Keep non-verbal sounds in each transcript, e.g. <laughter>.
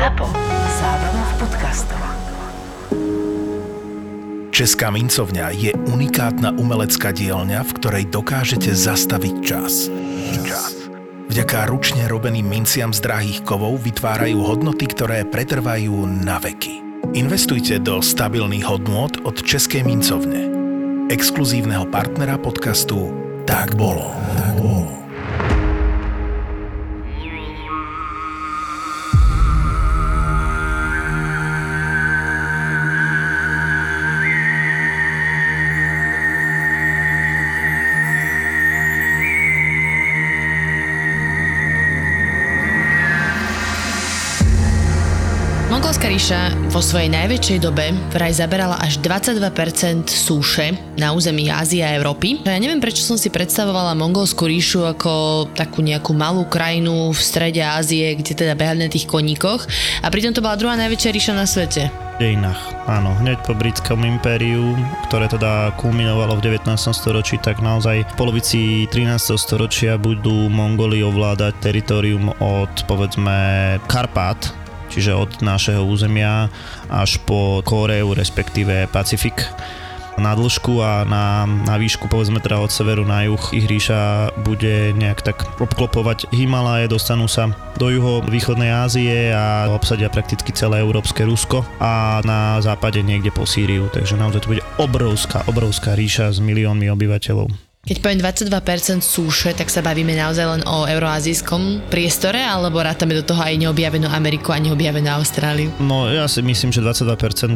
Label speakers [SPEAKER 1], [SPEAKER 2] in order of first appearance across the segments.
[SPEAKER 1] ZAPO. Zábrná v podcastov.
[SPEAKER 2] Česká mincovňa je unikátna umelecká dielňa, v ktorej dokážete zastaviť čas. Čas. Vďaka ručne robeným minciam z drahých kovov vytvárajú hodnoty, ktoré pretrvajú na veky. Investujte do stabilných hodnôt od Českej mincovne. Exkluzívneho partnera podcastu Tak bolo. Tak bolo.
[SPEAKER 3] Ríša vo svojej najväčšej dobe vraj zaberala až 22% súše na území Ázie a Európy. Ja neviem, prečo som si predstavovala Mongolskú ríšu ako takú nejakú malú krajinu v strede Ázie, kde teda behali na tých koníkoch a pritom to bola druhá najväčšia ríša na svete.
[SPEAKER 4] dejinách. Áno, hneď po britskom impériu, ktoré teda kulminovalo v 19. storočí, tak naozaj v polovici 13. storočia budú Mongoli ovládať teritorium od povedzme Karpát, čiže od našeho územia až po Kóreu, respektíve Pacifik na dĺžku a na, na výšku povedzme teda od severu na juh ich ríša bude nejak tak obklopovať Himalaje, dostanú sa do juho východnej Ázie a obsadia prakticky celé európske Rusko a na západe niekde po Sýriu, takže naozaj to bude obrovská, obrovská ríša s miliónmi obyvateľov.
[SPEAKER 3] Keď poviem 22% súše, tak sa bavíme naozaj len o euroazijskom priestore, alebo rátame do toho aj neobjavenú Ameriku a neobjavenú Austráliu?
[SPEAKER 4] No ja si myslím, že 22%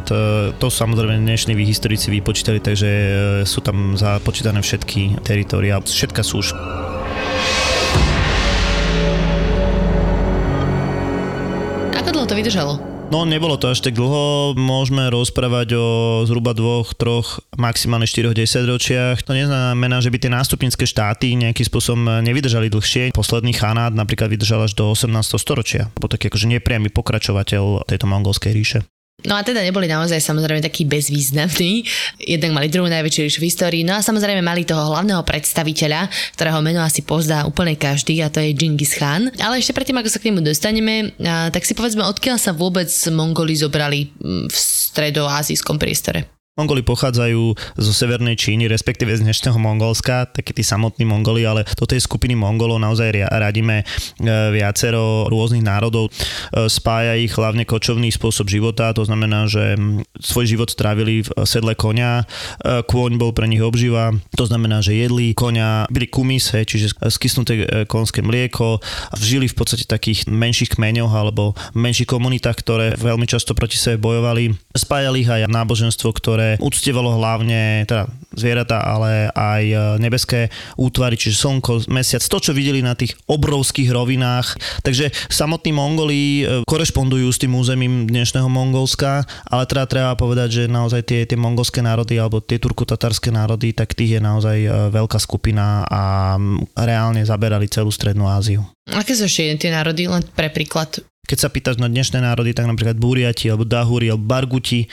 [SPEAKER 4] e, to samozrejme dnešní historici vypočítali, takže e, sú tam započítané všetky teritoria, všetka súš.
[SPEAKER 3] Ako dlho to vydržalo?
[SPEAKER 4] No nebolo to až tak dlho, môžeme rozprávať o zhruba dvoch, troch, maximálne 4 10 ročiach. To neznamená, že by tie nástupnické štáty nejakým spôsobom nevydržali dlhšie. Posledný chanát napríklad vydržal až do 18. storočia. Bol taký akože nepriamy pokračovateľ tejto mongolskej ríše.
[SPEAKER 3] No a teda neboli naozaj samozrejme takí bezvýznamní. Jednak mali druhú najväčšiu ríšu v histórii, no a samozrejme mali toho hlavného predstaviteľa, ktorého meno asi pozdá úplne každý a to je Genghis Khan. Ale ešte predtým, ako sa k nemu dostaneme, tak si povedzme, odkiaľ sa vôbec Mongoli zobrali v stredoazijskom priestore.
[SPEAKER 4] Mongoli pochádzajú zo severnej Číny, respektíve z dnešného Mongolska, takí tí samotní Mongoli, ale do tej skupiny Mongolov naozaj radíme e, viacero rôznych národov. E, spája ich hlavne kočovný spôsob života, to znamená, že svoj život strávili v sedle konia, e, kôň bol pre nich obživa, to znamená, že jedli konia, byli kumis, čiže skysnuté konské mlieko, žili v podstate takých menších kmeňoch alebo menších komunitách, ktoré veľmi často proti sebe bojovali. Spájali ich aj náboženstvo, ktoré ktoré uctievalo hlavne teda zvieratá, ale aj e, nebeské útvary, čiže slnko, mesiac, to, čo videli na tých obrovských rovinách. Takže samotní Mongoli e, korešpondujú s tým územím dnešného Mongolska, ale teda treba povedať, že naozaj tie, tie mongolské národy alebo tie turko-tatarské národy, tak tých je naozaj e, veľká skupina a reálne zaberali celú Strednú Áziu.
[SPEAKER 3] Aké sú ešte tie národy? Len pre príklad
[SPEAKER 4] keď sa pýtaš na dnešné národy, tak napríklad Buriati alebo Dahuri alebo Barguti,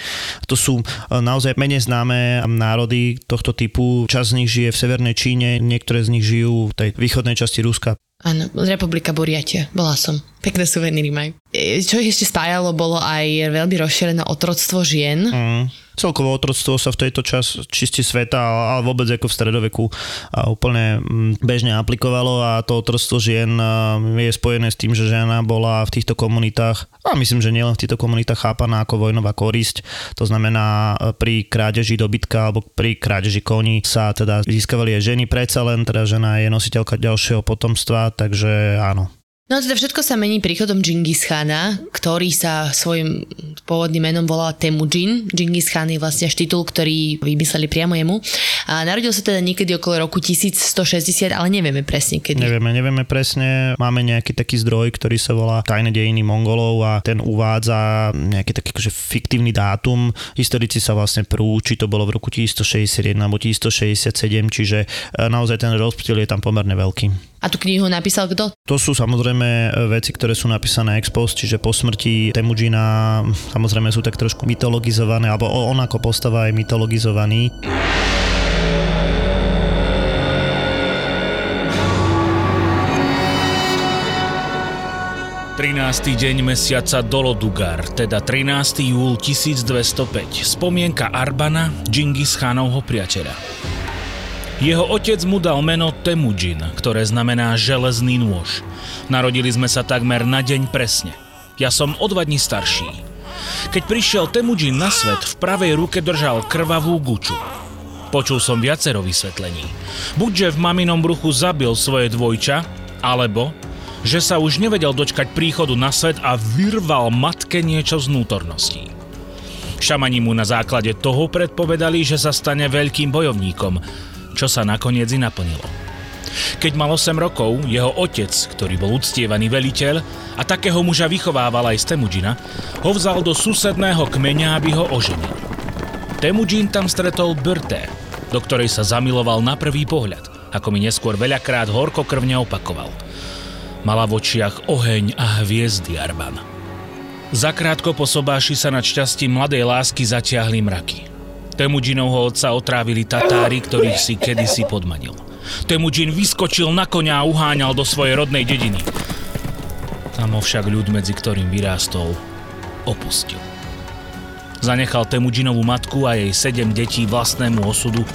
[SPEAKER 4] to sú e, naozaj menej známe národy tohto typu. Časť z nich žije v Severnej Číne, niektoré z nich žijú v tej východnej časti Ruska.
[SPEAKER 3] Áno, Republika Buriatia, bola som. Pekné suveníry majú. E, čo ich ešte spájalo, bolo aj veľmi rozšírené otroctvo žien.
[SPEAKER 4] Mm celkovo otroctvo sa v tejto čas čisti sveta, ale vôbec ako v stredoveku úplne mm, bežne aplikovalo a to otroctvo žien je spojené s tým, že žena bola v týchto komunitách a myslím, že nielen v týchto komunitách chápaná ako vojnová korisť. To znamená pri krádeži dobytka alebo pri krádeži koní sa teda získavali aj ženy, predsa len teda žena je nositeľka ďalšieho potomstva, takže áno,
[SPEAKER 3] No teda všetko sa mení príchodom Genghis Khana, ktorý sa svojim pôvodným menom volal Temujin. Genghis Khan je vlastne až titul, ktorý vymysleli priamo jemu. A narodil sa teda niekedy okolo roku 1160, ale nevieme presne kedy.
[SPEAKER 4] Nevieme, nevieme presne. Máme nejaký taký zdroj, ktorý sa volá Tajné dejiny Mongolov a ten uvádza nejaký taký akože fiktívny dátum. Historici sa vlastne prú, či to bolo v roku 1161 alebo 1167, čiže e, naozaj ten rozptyl je tam pomerne veľký.
[SPEAKER 3] A tú knihu napísal kto?
[SPEAKER 4] To sú samozrejme e, veci, ktoré sú napísané ex post, čiže po smrti Temujina samozrejme sú tak trošku mytologizované, alebo on ako postava je mytologizovaný.
[SPEAKER 5] deň mesiaca Dolodugar, teda 13. júl 1205, spomienka Arbana, Džingis Chánovho priateľa. Jeho otec mu dal meno Temujin, ktoré znamená železný nôž. Narodili sme sa takmer na deň presne. Ja som o dva dní starší. Keď prišiel Temujin na svet, v pravej ruke držal krvavú guču. Počul som viacero vysvetlení. Buďže v maminom bruchu zabil svoje dvojča, alebo že sa už nevedel dočkať príchodu na svet a vyrval matke niečo z vnútorností. Šamani mu na základe toho predpovedali, že sa stane veľkým bojovníkom, čo sa nakoniec i naplnilo. Keď mal 8 rokov, jeho otec, ktorý bol uctievaný veliteľ a takého muža vychovával aj z Temujina, ho vzal do susedného kmeňa, aby ho oženil. Temujin tam stretol Brté, do ktorej sa zamiloval na prvý pohľad, ako mi neskôr veľakrát horkokrvne opakoval – Mala v očiach oheň a hviezdy Arban. Zakrátko po sobáši sa nad šťastím mladej lásky zatiahli mraky. Temudžinovho otca otrávili Tatári, ktorých si kedysi podmanil. Temudžin vyskočil na konia a uháňal do svojej rodnej dediny. Tam ho však ľud, medzi ktorým vyrástol, opustil. Zanechal Temudžinovú matku a jej sedem detí vlastnému osudu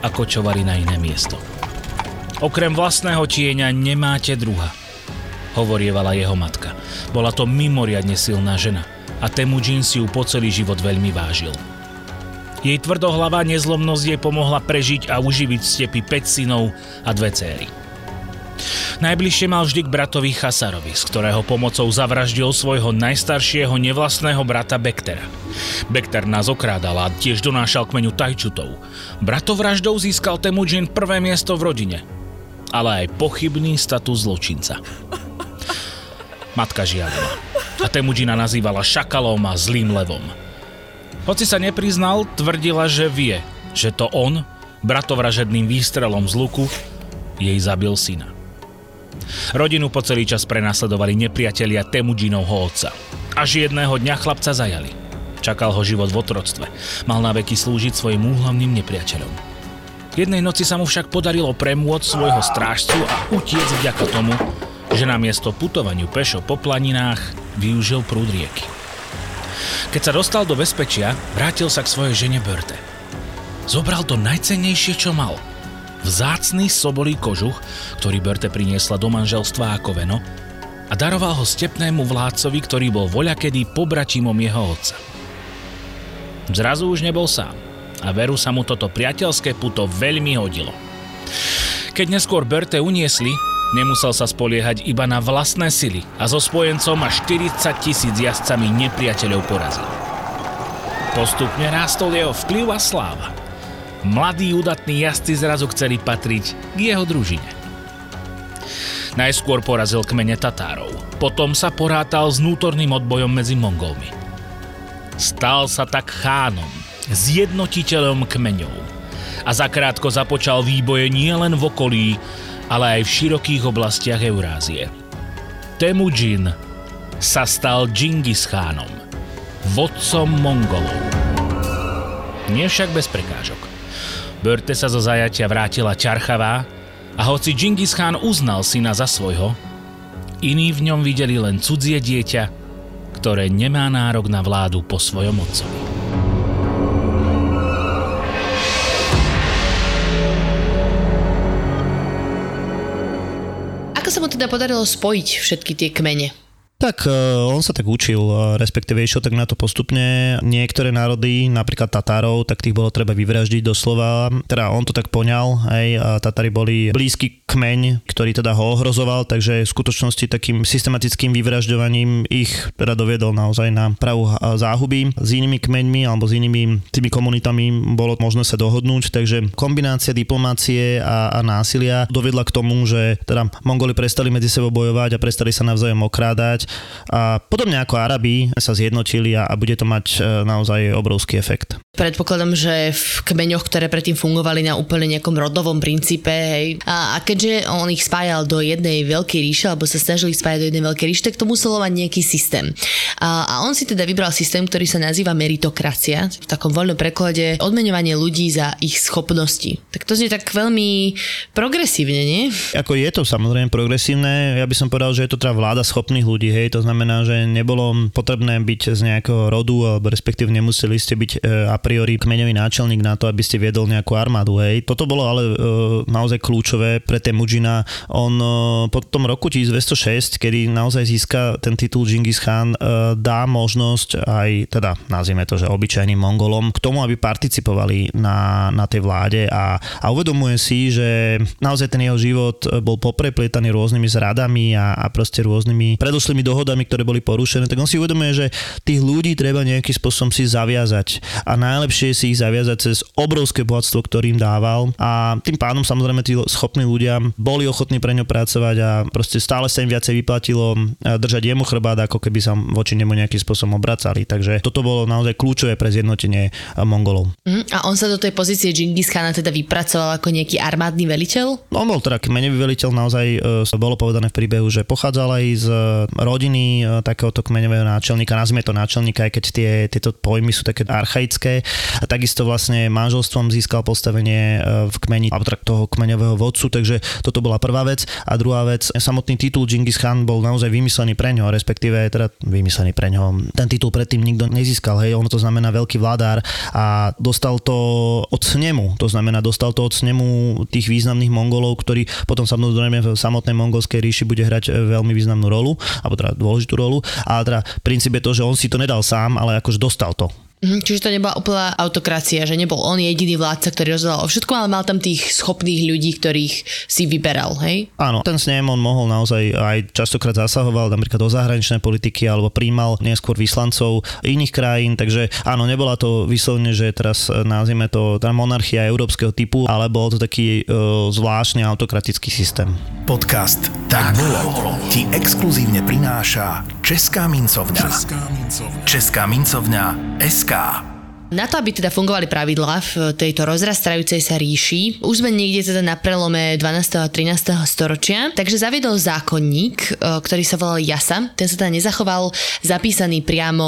[SPEAKER 5] a kočovali na iné miesto. Okrem vlastného tieňa nemáte druha – hovorievala jeho matka. Bola to mimoriadne silná žena a Temujin si ju po celý život veľmi vážil. Jej tvrdohlavá nezlomnosť jej pomohla prežiť a uživiť v stepi 5 synov a dve céry. Najbližšie mal vždy k bratovi Chasarovi, z ktorého pomocou zavraždil svojho najstaršieho nevlastného brata Bektera. Bekter nás okrádal a tiež donášal kmeňu Tajčutov. Bratovraždou získal Temujin prvé miesto v rodine, ale aj pochybný status zločinca matka žiadna. A Temudžina nazývala šakalom a zlým levom. Hoci sa nepriznal, tvrdila, že vie, že to on, bratovražedným výstrelom z luku, jej zabil syna. Rodinu po celý čas prenasledovali nepriatelia Temudžinovho otca. Až jedného dňa chlapca zajali. Čakal ho život v otroctve. Mal na veky slúžiť svojim úhlavným nepriateľom. Jednej noci sa mu však podarilo premôcť svojho strážcu a utiec vďaka tomu, že namiesto putovaniu pešo po planinách využil prúd rieky. Keď sa dostal do bezpečia, vrátil sa k svojej žene Börte. Zobral to najcennejšie, čo mal. Vzácný sobolý kožuch, ktorý Börte priniesla do manželstva ako veno a daroval ho stepnému vládcovi, ktorý bol voľakedy pobračimom jeho otca. Zrazu už nebol sám a veru sa mu toto priateľské puto veľmi hodilo. Keď neskôr Börte uniesli, Nemusel sa spoliehať iba na vlastné sily a so spojencom a 40 tisíc jazdcami nepriateľov porazil. Postupne rástol jeho vplyv a sláva. Mladí udatní jazdci zrazu chceli patriť k jeho družine. Najskôr porazil kmene Tatárov, potom sa porátal s vnútorným odbojom medzi Mongolmi. Stal sa tak chánom, zjednotiteľom kmeňov a zakrátko započal výboje nielen v okolí, ale aj v širokých oblastiach Eurázie. Temujin sa stal Džingis Chánom, vodcom Mongolov. Nie však bez prekážok. Börte sa zo zajatia vrátila ťarchavá a hoci Džingis Khan uznal syna za svojho, iní v ňom videli len cudzie dieťa, ktoré nemá nárok na vládu po svojom otcovi.
[SPEAKER 3] Sa mu teda podarilo spojiť všetky tie kmene?
[SPEAKER 4] Tak uh, on sa tak učil, uh, respektíve išiel tak na to postupne. Niektoré národy, napríklad Tatárov, tak tých bolo treba vyvraždiť doslova. Teda on to tak poňal, hej, a Tatári boli blízky kmeň, ktorý teda ho ohrozoval, takže v skutočnosti takým systematickým vyvražďovaním ich teda doviedol naozaj na pravú záhuby. S inými kmeňmi alebo s inými tými komunitami bolo možné sa dohodnúť, takže kombinácia diplomácie a, a násilia dovedla k tomu, že teda Mongoli prestali medzi sebou bojovať a prestali sa navzájom okrádať a podobne ako Arabi sa zjednotili a, a bude to mať e, naozaj obrovský efekt.
[SPEAKER 3] Predpokladám, že v kmeňoch, ktoré predtým fungovali na úplne nejakom rodovom princípe, hej, a, a keďže on ich spájal do jednej veľkej ríše, alebo sa snažili spájať do jednej veľkej ríše, tak to muselo mať nejaký systém. A, a on si teda vybral systém, ktorý sa nazýva meritokracia, v takom voľnom preklade odmeňovanie ľudí za ich schopnosti. Tak to znie tak veľmi progresívne, nie?
[SPEAKER 4] Ako je to samozrejme progresívne, ja by som povedal, že je to teda vláda schopných ľudí, hej, to znamená, že nebolo potrebné byť z nejakého rodu, alebo respektíve nemuseli ste byť e, a priori kmeňový náčelník na to, aby ste viedol nejakú armádu, hej. Toto bolo ale e, naozaj kľúčové pre Temujina. On e, po tom roku 1206, kedy naozaj získa ten titul Genghis Khan, dá možnosť aj, teda nazvime to, že obyčajným Mongolom, k tomu, aby participovali na, na tej vláde a, a uvedomuje si, že naozaj ten jeho život bol popreplietaný rôznymi zradami a, a proste rôznymi predošlými dohodami, ktoré boli porušené, tak on si uvedomuje, že tých ľudí treba nejakým spôsobom si zaviazať a najlepšie si ich zaviazať cez obrovské bohatstvo, ktorým dával a tým pádom samozrejme tí schopní ľudia boli ochotní pre ňo pracovať a proste stále sa im viacej vyplatilo držať jemu chrbát, ako keby sa voči nemu nejakým spôsobom obracali. Takže toto bolo naozaj kľúčové pre zjednotenie Mongolov.
[SPEAKER 3] Uh-huh. A on sa do tej pozície Genghis Khana teda vypracoval ako nejaký armádny veliteľ?
[SPEAKER 4] On bol teda kmeňový veliteľ, naozaj e, bolo povedané v príbehu, že pochádzal aj z rodiny e, takéhoto kmeňového náčelníka, nazvime to náčelníka, aj keď tie, tieto pojmy sú také archaické. A takisto vlastne manželstvom získal postavenie e, v kmeni, alebo teda toho kmeňového vodcu, takže toto bola prvá vec. A druhá vec, samotný titul Genghis Khan bol naozaj vymyslený pre ňo, respektíve teda vymyslený pre ňo. Ten titul predtým nikto nezískal, hej, ono to znamená veľký vládár a dostal to od snemu, to znamená dostal to od snemu tých významných Mongolov, ktorí potom samozrejme v samotnej mongolskej ríši bude hrať veľmi významnú rolu, alebo teda dôležitú rolu. A teda princíp je to, že on si to nedal sám, ale akože dostal to.
[SPEAKER 3] Mhm, čiže to nebola úplná autokracia, že nebol on jediný vládca, ktorý rozhodol o všetkom, ale mal tam tých schopných ľudí, ktorých si vyberal, hej?
[SPEAKER 4] Áno, ten snem on mohol naozaj aj častokrát zasahoval napríklad do zahraničnej politiky alebo príjmal neskôr vyslancov iných krajín, takže áno, nebola to vyslovene, že teraz nazvime to tá monarchia európskeho typu, ale bol to taký e, zvláštny autokratický systém.
[SPEAKER 2] Podcast Tak bolo ti exkluzívne prináša Česká mincovňa. Česká mincovňa. Česká mincovňa SK. America.
[SPEAKER 3] Na to, aby teda fungovali pravidlá v tejto rozrastrajúcej sa ríši, už sme niekde teda na prelome 12. a 13. storočia, takže zaviedol zákonník, e, ktorý sa volal Jasa. Ten sa teda nezachoval zapísaný priamo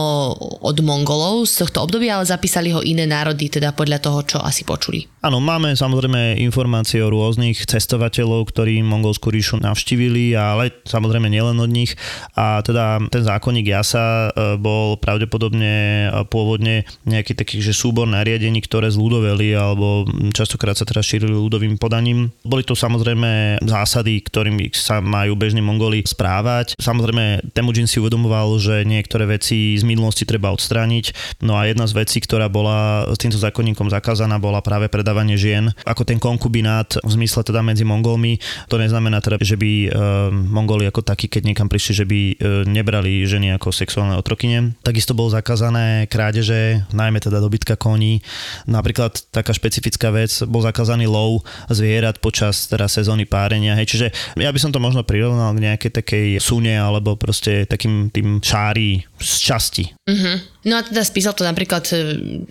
[SPEAKER 3] od Mongolov z tohto obdobia, ale zapísali ho iné národy, teda podľa toho, čo asi počuli.
[SPEAKER 4] Áno, máme samozrejme informácie o rôznych cestovateľov, ktorí Mongolskú ríšu navštívili, ale samozrejme nielen od nich. A teda ten zákonník Jasa e, bol pravdepodobne pôvodne nejaký taký takých, že súbor nariadení, ktoré zľudoveli alebo častokrát sa teraz šírili ľudovým podaním. Boli to samozrejme zásady, ktorými sa majú bežní Mongoli správať. Samozrejme, Temujin si uvedomoval, že niektoré veci z minulosti treba odstrániť. No a jedna z vecí, ktorá bola s týmto zákonníkom zakázaná, bola práve predávanie žien. Ako ten konkubinát v zmysle teda medzi Mongolmi. To neznamená teda, že by e, Mongoli ako takí, keď niekam prišli, že by e, nebrali ženy ako sexuálne otrokyne. Takisto bolo zakázané krádeže, najmä teda teda dobytka koní. Napríklad taká špecifická vec, bol zakázaný lov zvierat počas teda sezóny párenia. Hej. Čiže ja by som to možno prirovnal k nejakej takej sune alebo proste takým tým šári z časti.
[SPEAKER 3] Uh-huh. No a teda spísal to napríklad e,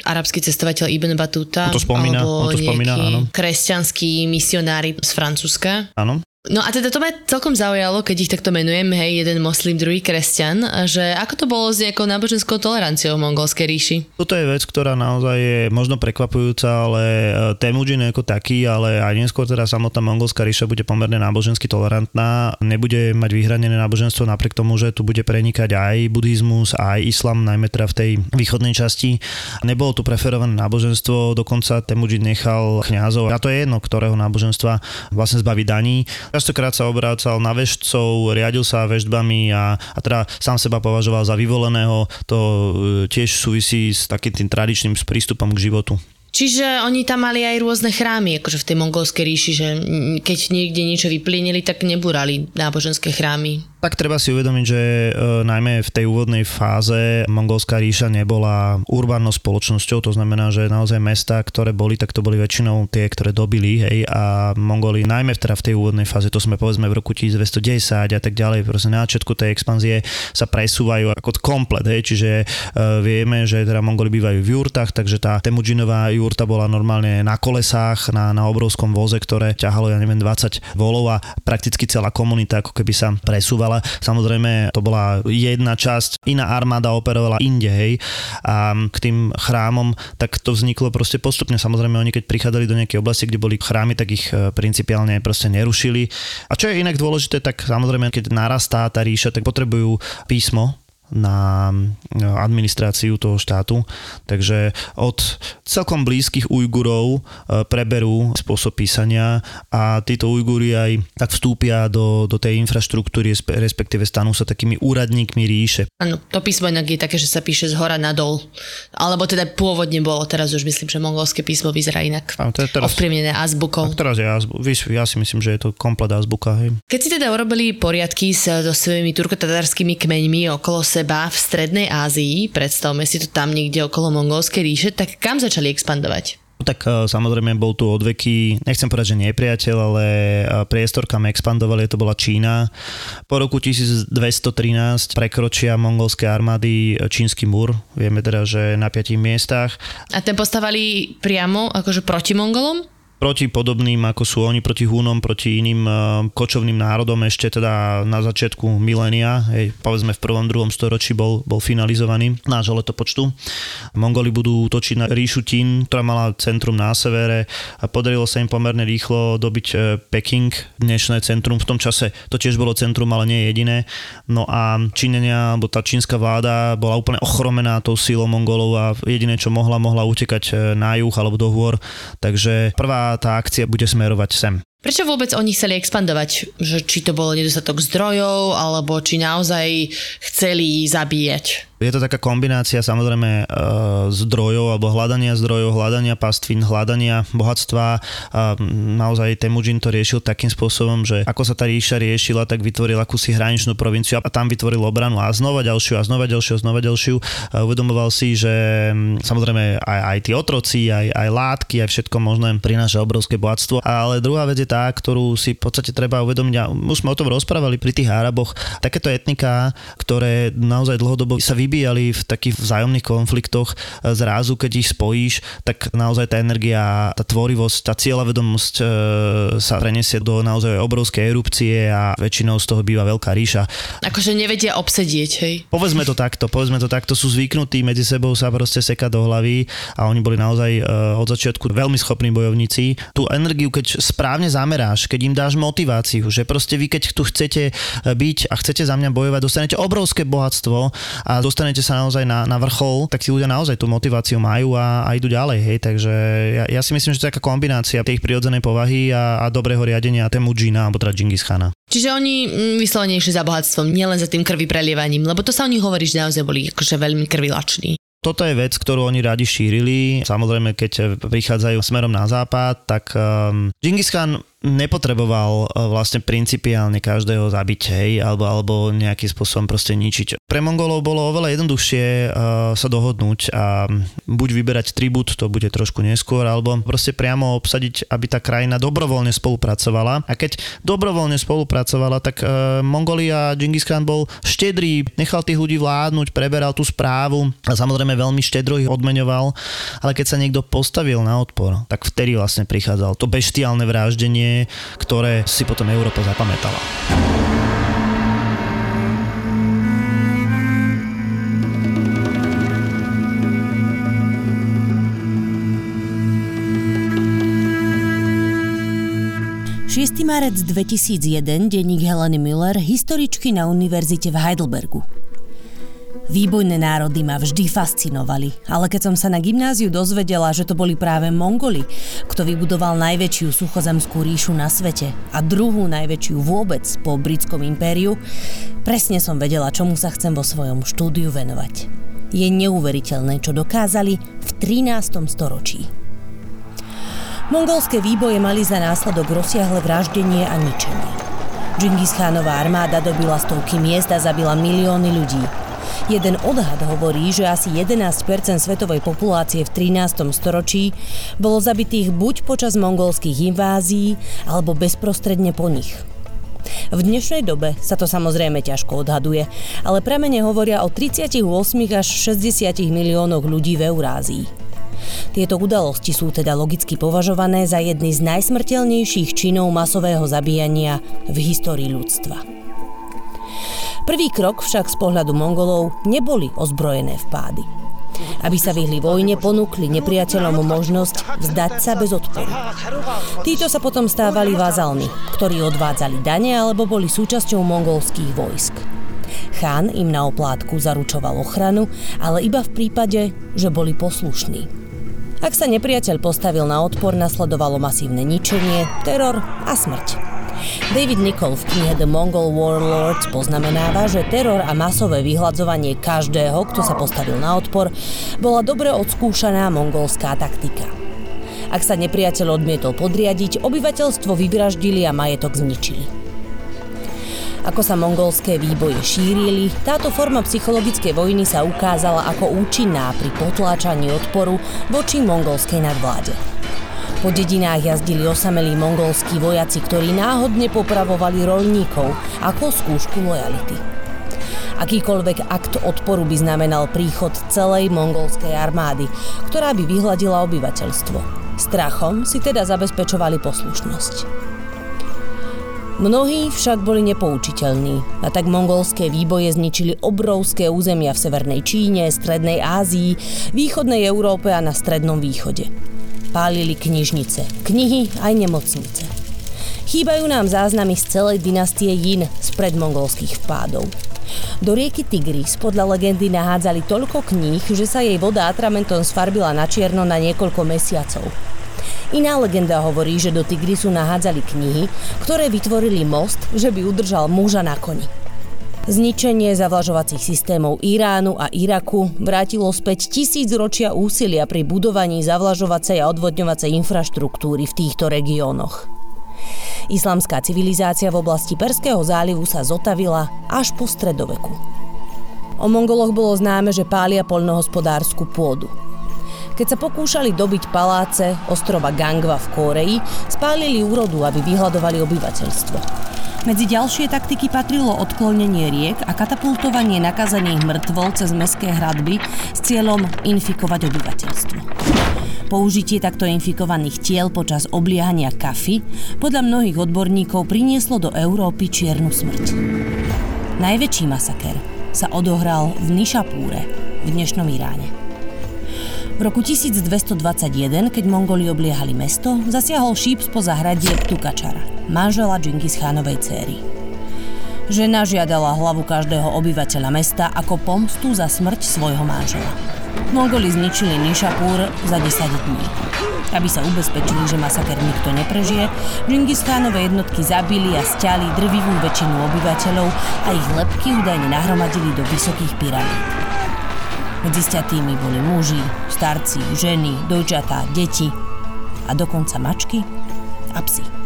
[SPEAKER 3] arabský cestovateľ Ibn Battuta.
[SPEAKER 4] On to spomína,
[SPEAKER 3] alebo
[SPEAKER 4] on to spomína, áno.
[SPEAKER 3] kresťanskí misionári z Francúzska.
[SPEAKER 4] Áno.
[SPEAKER 3] No a teda to ma celkom zaujalo, keď ich takto menujem, hej, jeden moslim, druhý kresťan, že ako to bolo s nejakou náboženskou toleranciou v mongolskej ríši?
[SPEAKER 4] Toto je vec, ktorá naozaj je možno prekvapujúca, ale e, Temujin ako taký, ale aj neskôr teda samotná mongolská ríša bude pomerne nábožensky tolerantná, nebude mať vyhranené náboženstvo napriek tomu, že tu bude prenikať aj buddhizmus, aj islam, najmä teda v tej východnej časti. Nebolo tu preferované náboženstvo, dokonca Temujin nechal kňazov, a to je jedno, ktorého náboženstva vlastne zbaví daní Častokrát sa obrácal na vežcov, riadil sa vežbami a, a teda sám seba považoval za vyvoleného. To e, tiež súvisí s takým tým tradičným prístupom k životu.
[SPEAKER 3] Čiže oni tam mali aj rôzne chrámy, akože v tej mongolskej ríši, že keď niekde niečo vyplínili, tak nebúrali náboženské chrámy.
[SPEAKER 4] Tak treba si uvedomiť, že e, najmä v tej úvodnej fáze mongolská ríša nebola urbánnou spoločnosťou, to znamená, že naozaj mesta, ktoré boli, tak to boli väčšinou tie, ktoré dobili, hej, a Mongoli najmä teda v tej úvodnej fáze, to sme povedzme v roku 1210 a tak ďalej, proste na začiatku tej expanzie sa presúvajú ako komplet, hej, čiže e, vieme, že teda Mongoli bývajú v jurtách, takže tá Temujinová jurta bola normálne na kolesách, na, na obrovskom voze, ktoré ťahalo, ja neviem, 20 volov a prakticky celá komunita ako keby sa presúvala ale samozrejme to bola jedna časť, iná armáda operovala inde, hej, a k tým chrámom, tak to vzniklo proste postupne. Samozrejme, oni keď prichádzali do nejakej oblasti, kde boli chrámy, tak ich e, principiálne proste nerušili. A čo je inak dôležité, tak samozrejme, keď narastá tá ríša, tak potrebujú písmo, na e, administráciu toho štátu. Takže od celkom blízkych Ujgurov e, preberú spôsob písania a títo Ujguri aj tak vstúpia do, do tej infraštruktúry, respektíve stanú sa takými úradníkmi ríše.
[SPEAKER 3] Áno, to písmo inak je také, že sa píše z hora nadol. Alebo teda pôvodne bolo, teraz už myslím, že mongolské písmo vyzerá inak.
[SPEAKER 4] A to je teraz,
[SPEAKER 3] Ovplyvnené azbukou.
[SPEAKER 4] Teraz je azbu, ja si myslím, že je to komplet azbuka. Hej.
[SPEAKER 3] Keď si teda urobili poriadky so, svojimi turkotatarskými kmeňmi okolo seba v Strednej Ázii, predstavme si to tam niekde okolo Mongolskej ríše, tak kam začali expandovať?
[SPEAKER 4] Tak e, samozrejme bol tu odveky, nechcem povedať, že nepriateľ, ale e, priestor, kam expandovali, to bola Čína. Po roku 1213 prekročia mongolské armády čínsky múr, vieme teda, že na piatich miestach.
[SPEAKER 3] A ten postavali priamo akože proti Mongolom?
[SPEAKER 4] Proti podobným, ako sú oni proti Húnom, proti iným uh, kočovným národom ešte teda na začiatku milénia, hej, povedzme v prvom, druhom storočí bol, bol finalizovaný nášho letopočtu. Mongoli budú útočiť na ríšu Tin, ktorá mala centrum na severe a podarilo sa im pomerne rýchlo dobiť uh, Peking, dnešné centrum v tom čase. To tiež bolo centrum, ale nie jediné. No a Číňania, alebo tá čínska vláda bola úplne ochromená tou sílou Mongolov a jediné, čo mohla, mohla utekať e, na juh alebo do hôr. Takže prvá tá akcia bude smerovať sem.
[SPEAKER 3] Prečo vôbec oni chceli expandovať? Že či to bolo nedostatok zdrojov, alebo či naozaj chceli zabíjať?
[SPEAKER 4] Je to taká kombinácia samozrejme e, zdrojov alebo hľadania zdrojov, hľadania pastvín, hľadania bohatstva. A naozaj Temujin to riešil takým spôsobom, že ako sa tá ríša riešila, tak vytvoril akúsi hraničnú provinciu a tam vytvoril obranu a znova ďalšiu a znova ďalšiu a znova ďalšiu. A uvedomoval si, že samozrejme aj, aj tí otroci, aj, aj látky, aj všetko možné prináša obrovské bohatstvo. Ale druhá vec je tá, ktorú si v podstate treba uvedomiť a už sme o tom rozprávali pri tých Araboch. Takéto etnika, ktoré naozaj dlhodobo sa vy vybíjali v takých vzájomných konfliktoch e, zrazu, keď ich spojíš, tak naozaj tá energia, tá tvorivosť, tá cieľavedomosť e, sa preniesie do naozaj obrovskej erupcie a väčšinou z toho býva veľká ríša.
[SPEAKER 3] Akože nevedia obsedieť, hej?
[SPEAKER 4] Povedzme to takto, povedzme to takto, sú zvyknutí medzi sebou sa proste sekať do hlavy a oni boli naozaj e, od začiatku veľmi schopní bojovníci. Tú energiu, keď správne zameráš, keď im dáš motiváciu, že proste vy keď tu chcete byť a chcete za mňa bojovať, dostanete obrovské bohatstvo a dostanete sa naozaj na, na vrchol, tak tí ľudia naozaj tú motiváciu majú a, a idú ďalej. Hej. Takže ja, ja si myslím, že to je taká kombinácia tej prirodzenej povahy a, a dobrého riadenia tému Džina, alebo teda Džingis Khana.
[SPEAKER 3] Čiže oni mm, vyslovene išli za bohatstvom, nielen za tým krvi prelievaním, lebo to sa o nich hovorí, že naozaj boli akože veľmi krvilační.
[SPEAKER 4] Toto je vec, ktorú oni radi šírili. Samozrejme, keď prichádzajú smerom na západ, tak um, Genghis Khan nepotreboval e, vlastne principiálne každého zabiť, hej, alebo, alebo nejakým spôsobom proste ničiť. Pre Mongolov bolo oveľa jednoduchšie uh, sa dohodnúť a buď vyberať tribut, to bude trošku neskôr, alebo proste priamo obsadiť, aby tá krajina dobrovoľne spolupracovala. A keď dobrovoľne spolupracovala, tak uh, Mongoli a Genghis Khan bol štedrý, nechal tých ľudí vládnuť, preberal tú správu a samozrejme veľmi štedro ich odmeňoval, ale keď sa niekto postavil na odpor, tak vtedy vlastne prichádzal to beštiálne vraždenie ktoré si potom Európa zapamätala.
[SPEAKER 1] marec 2001, denník Heleny Miller, historičky na univerzite v Heidelbergu. Výbojné národy ma vždy fascinovali, ale keď som sa na gymnáziu dozvedela, že to boli práve Mongoli, kto vybudoval najväčšiu suchozemskú ríšu na svete a druhú najväčšiu vôbec po britskom impériu, presne som vedela, čomu sa chcem vo svojom štúdiu venovať. Je neuveriteľné, čo dokázali v 13. storočí. Mongolské výboje mali za následok rozsiahle vraždenie a ničenie. Džingis Khanová armáda dobila stovky miest a zabila milióny ľudí. Jeden odhad hovorí, že asi 11% svetovej populácie v 13. storočí bolo zabitých buď počas mongolských invázií, alebo bezprostredne po nich. V dnešnej dobe sa to samozrejme ťažko odhaduje, ale pramene hovoria o 38 až 60 miliónoch ľudí v Eurázii. Tieto udalosti sú teda logicky považované za jedny z najsmrteľnejších činov masového zabíjania v histórii ľudstva. Prvý krok však z pohľadu Mongolov neboli ozbrojené vpády. Aby sa vyhli vojne, ponúkli nepriateľom možnosť vzdať sa bez odporu. Títo sa potom stávali vazalmi, ktorí odvádzali dane alebo boli súčasťou mongolských vojsk. Chán im na oplátku zaručoval ochranu, ale iba v prípade, že boli poslušní. Ak sa nepriateľ postavil na odpor, nasledovalo masívne ničenie, teror a smrť. David Nicol v knihe The Mongol Warlords poznamenáva, že teror a masové vyhľadzovanie každého, kto sa postavil na odpor, bola dobre odskúšaná mongolská taktika. Ak sa nepriateľ odmietol podriadiť, obyvateľstvo vyvraždili a majetok zničili. Ako sa mongolské výboje šírili, táto forma psychologickej vojny sa ukázala ako účinná pri potláčaní odporu voči mongolskej nadvláde. Po dedinách jazdili osamelí mongolskí vojaci, ktorí náhodne popravovali rolníkov ako skúšku lojality. Akýkoľvek akt odporu by znamenal príchod celej mongolskej armády, ktorá by vyhľadila obyvateľstvo. Strachom si teda zabezpečovali poslušnosť. Mnohí však boli nepoučiteľní a tak mongolské výboje zničili obrovské územia v Severnej Číne, Strednej Ázii, Východnej Európe a na Strednom východe. Pálili knižnice, knihy aj nemocnice. Chýbajú nám záznamy z celej dynastie Jin z predmongolských vpádov. Do rieky Tigris podľa legendy nahádzali toľko kníh, že sa jej voda atramentom sfarbila na čierno na niekoľko mesiacov. Iná legenda hovorí, že do Tigrisu nahádzali knihy, ktoré vytvorili most, že by udržal muža na koni. Zničenie zavlažovacích systémov Iránu a Iraku vrátilo späť tisíc ročia úsilia pri budovaní zavlažovacej a odvodňovacej infraštruktúry v týchto regiónoch. Islamská civilizácia v oblasti Perského zálivu sa zotavila až po stredoveku. O Mongoloch bolo známe, že pália poľnohospodárskú pôdu – keď sa pokúšali dobiť paláce ostrova Gangva v Kóreji, spálili úrodu, aby vyhľadovali obyvateľstvo. Medzi ďalšie taktiky patrilo odklonenie riek a katapultovanie nakazených mŕtvol cez mestské hradby s cieľom infikovať obyvateľstvo. Použitie takto infikovaných tiel počas obliehania kafy podľa mnohých odborníkov prinieslo do Európy čiernu smrť. Najväčší masaker sa odohral v Nišapúre v dnešnom Iráne. V roku 1221, keď Mongoli obliehali mesto, zasiahol šíp spoza hradieb Tukačara, manžela Džingis Chánovej céry. Žena žiadala hlavu každého obyvateľa mesta ako pomstu za smrť svojho manžela. Mongoli zničili Nišapúr za 10 dní. Aby sa ubezpečili, že masaker nikto neprežije, Džingis jednotky zabili a stiali drvivú väčšinu obyvateľov a ich lepky údajne nahromadili do vysokých pyramíd. Medzi stiatými boli muži, starci, ženy, dojčatá, deti a dokonca mačky a psy.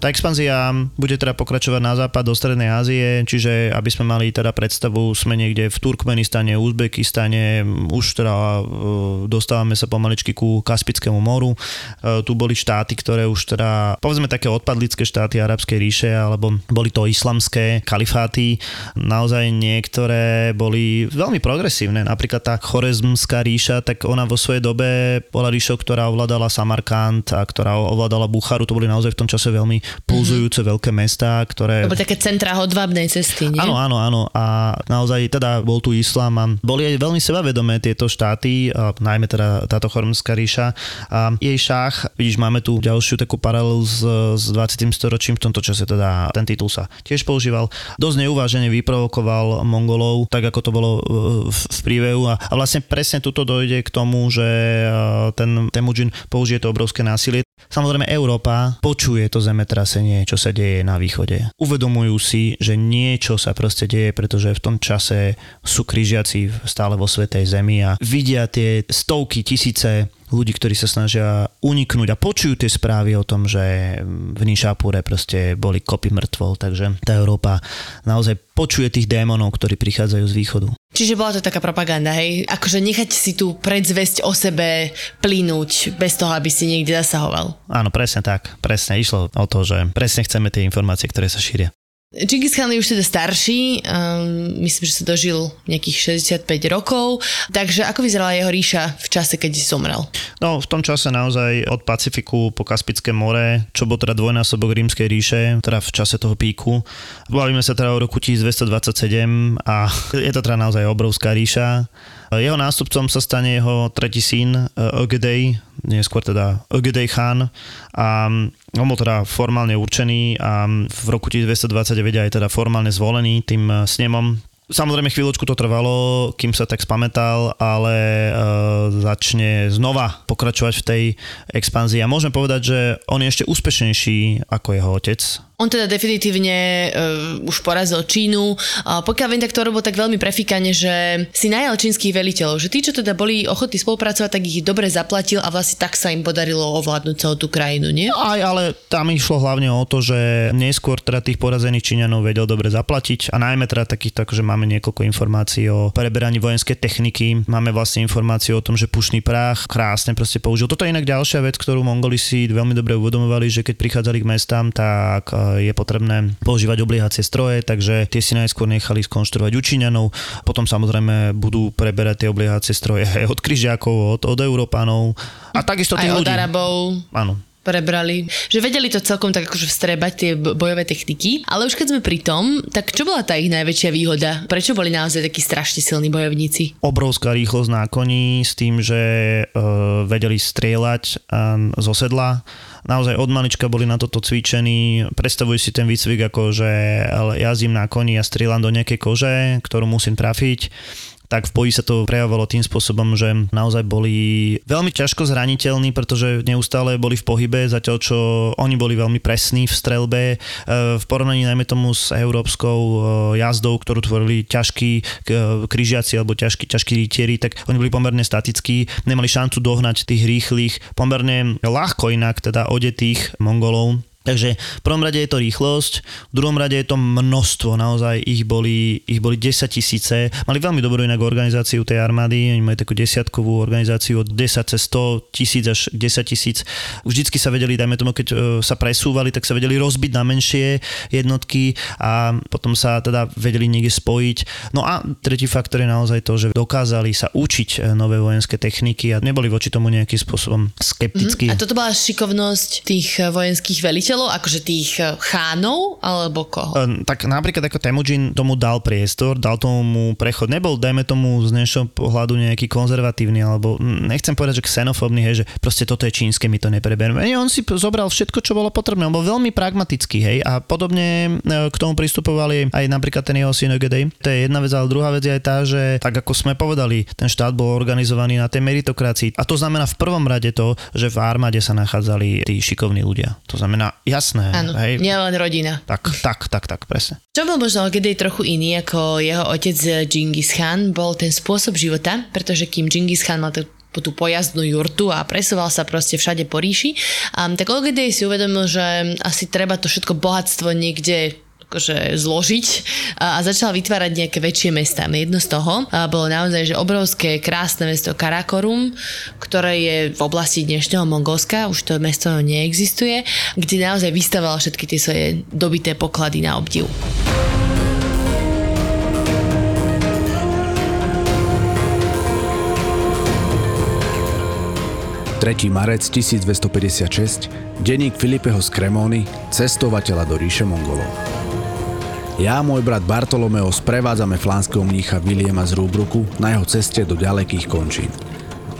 [SPEAKER 4] Tá expanzia bude teda pokračovať na západ do Strednej Ázie, čiže aby sme mali teda predstavu, sme niekde v Turkmenistane, Uzbekistane, už teda e, dostávame sa pomaličky ku Kaspickému moru. E, tu boli štáty, ktoré už teda, povedzme také odpadlické štáty Arabskej ríše, alebo boli to islamské kalifáty. Naozaj niektoré boli veľmi progresívne. Napríklad tá Chorezmská ríša, tak ona vo svojej dobe bola ríšou, ktorá ovládala Samarkand a ktorá ovládala Bucharu. To boli naozaj v tom čase veľmi pulzujúce mm-hmm. veľké mestá, ktoré...
[SPEAKER 3] To boli také centra hodvábnej cesty, nie?
[SPEAKER 4] Áno, áno, áno. A naozaj teda bol tu islám a boli aj veľmi sebavedomé tieto štáty, a najmä teda táto chormská ríša. A jej šách, vidíš, máme tu ďalšiu takú paralelu s, s 20. storočím, v tomto čase teda ten titul sa tiež používal. Dosť neuvážene vyprovokoval Mongolov, tak ako to bolo v, v príbehu a, a vlastne presne tuto dojde k tomu, že ten Temujin použije to obrovské násilie. Samozrejme Európa počuje to zemetra zemetrasenie, čo sa deje na východe. Uvedomujú si, že niečo sa proste deje, pretože v tom čase sú križiaci stále vo Svetej Zemi a vidia tie stovky, tisíce ľudí, ktorí sa snažia uniknúť a počujú tie správy o tom, že v Nišapúre proste boli kopy mŕtvol, takže tá Európa naozaj počuje tých démonov, ktorí prichádzajú z východu.
[SPEAKER 3] Čiže bola to taká propaganda, hej? Akože nechať si tú predzvesť o sebe plínuť bez toho, aby si niekde zasahoval.
[SPEAKER 4] Áno, presne tak. Presne išlo o to, že presne chceme tie informácie, ktoré sa šíria.
[SPEAKER 3] Genghis Khan je už teda starší, um, myslím, že sa dožil nejakých 65 rokov, takže ako vyzerala jeho ríša v čase, keď zomrel?
[SPEAKER 4] No, v tom čase naozaj od Pacifiku po Kaspické more, čo bol teda dvojnásobok rímskej ríše, teda v čase toho píku. Bavíme sa teda o roku 1227 a <laughs> je to teda naozaj obrovská ríša. Jeho nástupcom sa stane jeho tretí syn Ogedej, neskôr teda Ogedej Khan a on bol teda formálne určený a v roku 1929 aj teda formálne zvolený tým eh, snemom. Samozrejme chvíľočku to trvalo, kým sa tak spametal, ale e, začne znova pokračovať v tej expanzii. A môžem povedať, že on je ešte úspešnejší ako jeho otec.
[SPEAKER 3] On teda definitívne uh, už porazil Čínu. A pokiaľ viem, tak to robil tak veľmi prefikane, že si najal čínskych veliteľov, že tí, čo teda boli ochotní spolupracovať, tak ich dobre zaplatil a vlastne tak sa im podarilo ovládnuť celú tú krajinu, nie?
[SPEAKER 4] Aj, ale tam išlo hlavne o to, že neskôr teda tých porazených Číňanov vedel dobre zaplatiť a najmä teda takých, tak, že máme niekoľko informácií o preberaní vojenskej techniky, máme vlastne informácie o tom, že pušný prach krásne proste použil. Toto je inak ďalšia vec, ktorú Mongoli si veľmi dobre uvedomovali, že keď prichádzali k mestám, tak je potrebné používať obliehacie stroje, takže tie si najskôr nechali skonštruovať u Číňanov, potom samozrejme budú preberať tie obliehacie stroje <laughs> aj od Kryžiakov, od, od Európanov a takisto
[SPEAKER 3] aj
[SPEAKER 4] od
[SPEAKER 3] ľudí. Arabov.
[SPEAKER 4] Áno,
[SPEAKER 3] prebrali, že vedeli to celkom tak akože vstrebať tie bojové techniky, ale už keď sme pri tom, tak čo bola tá ich najväčšia výhoda? Prečo boli naozaj takí strašne silní bojovníci?
[SPEAKER 4] Obrovská rýchlosť na koni s tým, že uh, vedeli strieľať uh, zo sedla, naozaj od malička boli na toto cvičení. Predstavuj si ten výcvik ako, že jazdím na koni a strieľam do nejakej kože, ktorú musím trafiť tak v boji sa to prejavovalo tým spôsobom, že naozaj boli veľmi ťažko zraniteľní, pretože neustále boli v pohybe, zatiaľ čo oni boli veľmi presní v strelbe. E, v porovnaní najmä tomu s európskou e, jazdou, ktorú tvorili ťažkí e, križiaci alebo ťažkí, ťažkí rytieri, tak oni boli pomerne statickí, nemali šancu dohnať tých rýchlych, pomerne ľahko inak teda odetých Mongolov Takže v prvom rade je to rýchlosť, v druhom rade je to množstvo, naozaj ich boli, ich boli 10 tisíce. Mali veľmi dobrú inak organizáciu tej armády, oni majú takú desiatkovú organizáciu od 10 cez 100 tisíc až 10 tisíc. Vždycky sa vedeli, dajme tomu, keď e, sa presúvali, tak sa vedeli rozbiť na menšie jednotky a potom sa teda vedeli niekde spojiť. No a tretí faktor je naozaj to, že dokázali sa učiť e, nové vojenské techniky a neboli voči tomu nejakým spôsobom skeptickí.
[SPEAKER 3] Mm-hmm. A toto bola šikovnosť tých e, vojenských veliteľov veliteľov, akože tých eh, chánov, alebo koho?
[SPEAKER 4] Tak napríklad ako Temujin tomu dal priestor, dal tomu prechod. Nebol, dajme tomu z dnešného pohľadu nejaký konzervatívny, alebo nechcem povedať, že xenofóbny, hej, že proste toto je čínske, my to nepreberme. Nie, on si zobral všetko, čo bolo potrebné. On bol veľmi pragmatický, hej, a podobne eh, k tomu pristupovali aj napríklad ten jeho syn Ogedej. To je jedna vec, ale druhá vec je aj tá, že tak ako sme povedali, ten štát bol organizovaný na tej meritokracii. A to znamená v prvom rade to, že v armáde sa nachádzali tí šikovní ľudia. To znamená, jasné.
[SPEAKER 3] Áno, hej. nielen rodina.
[SPEAKER 4] Tak, tak, tak, tak, presne.
[SPEAKER 3] Čo bol možno Ogedej trochu iný ako jeho otec Genghis Khan, bol ten spôsob života, pretože kým Genghis Khan mal po tú pojazdnú jurtu a presúval sa proste všade po ríši. Um, tak Ogedej si uvedomil, že asi treba to všetko bohatstvo niekde akože zložiť a, a začal vytvárať nejaké väčšie mesta. Jedno z toho bolo naozaj že obrovské krásne mesto Karakorum, ktoré je v oblasti dnešného Mongolska, už to mesto neexistuje, kde naozaj vystával všetky tie svoje dobité poklady na obdiv.
[SPEAKER 6] 3. marec 1256, denník Filipeho z Kremóny, cestovateľa do ríše Mongolov. Ja a môj brat Bartolomeo sprevádzame flánskeho mnícha Williama z Rúbruku na jeho ceste do ďalekých končín.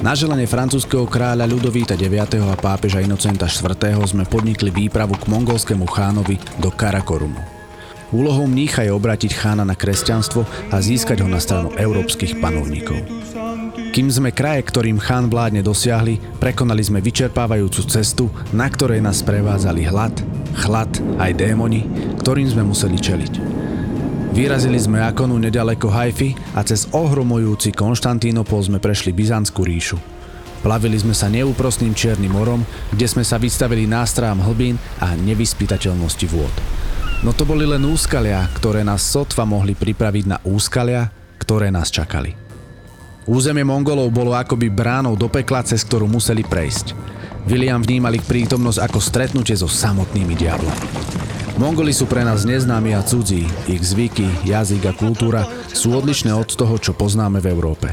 [SPEAKER 6] Na želanie francúzského kráľa Ľudovíta IX. a pápeža Inocenta IV. sme podnikli výpravu k mongolskému chánovi do Karakorumu. Úlohou mnícha je obratiť chána na kresťanstvo a získať ho na stranu európskych panovníkov. Kým sme kraje, ktorým chán vládne dosiahli, prekonali sme vyčerpávajúcu cestu, na ktorej nás prevádzali hlad, chlad aj démoni, ktorým sme museli čeliť. Vyrazili sme Akonu nedaleko Haify a cez ohromujúci Konštantínopol sme prešli Byzantskú ríšu. Plavili sme sa neúprostným Čiernym morom, kde sme sa vystavili nástrám hlbín a nevyspytateľnosti vôd. No to boli len úskalia, ktoré nás sotva mohli pripraviť na úskalia, ktoré nás čakali. Územie Mongolov bolo akoby bránou do pekla, cez ktorú museli prejsť. William vnímal ich prítomnosť ako stretnutie so samotnými diablami. Mongoli sú pre nás neznámi a cudzí. Ich zvyky, jazyk a kultúra sú odlišné od toho, čo poznáme v Európe.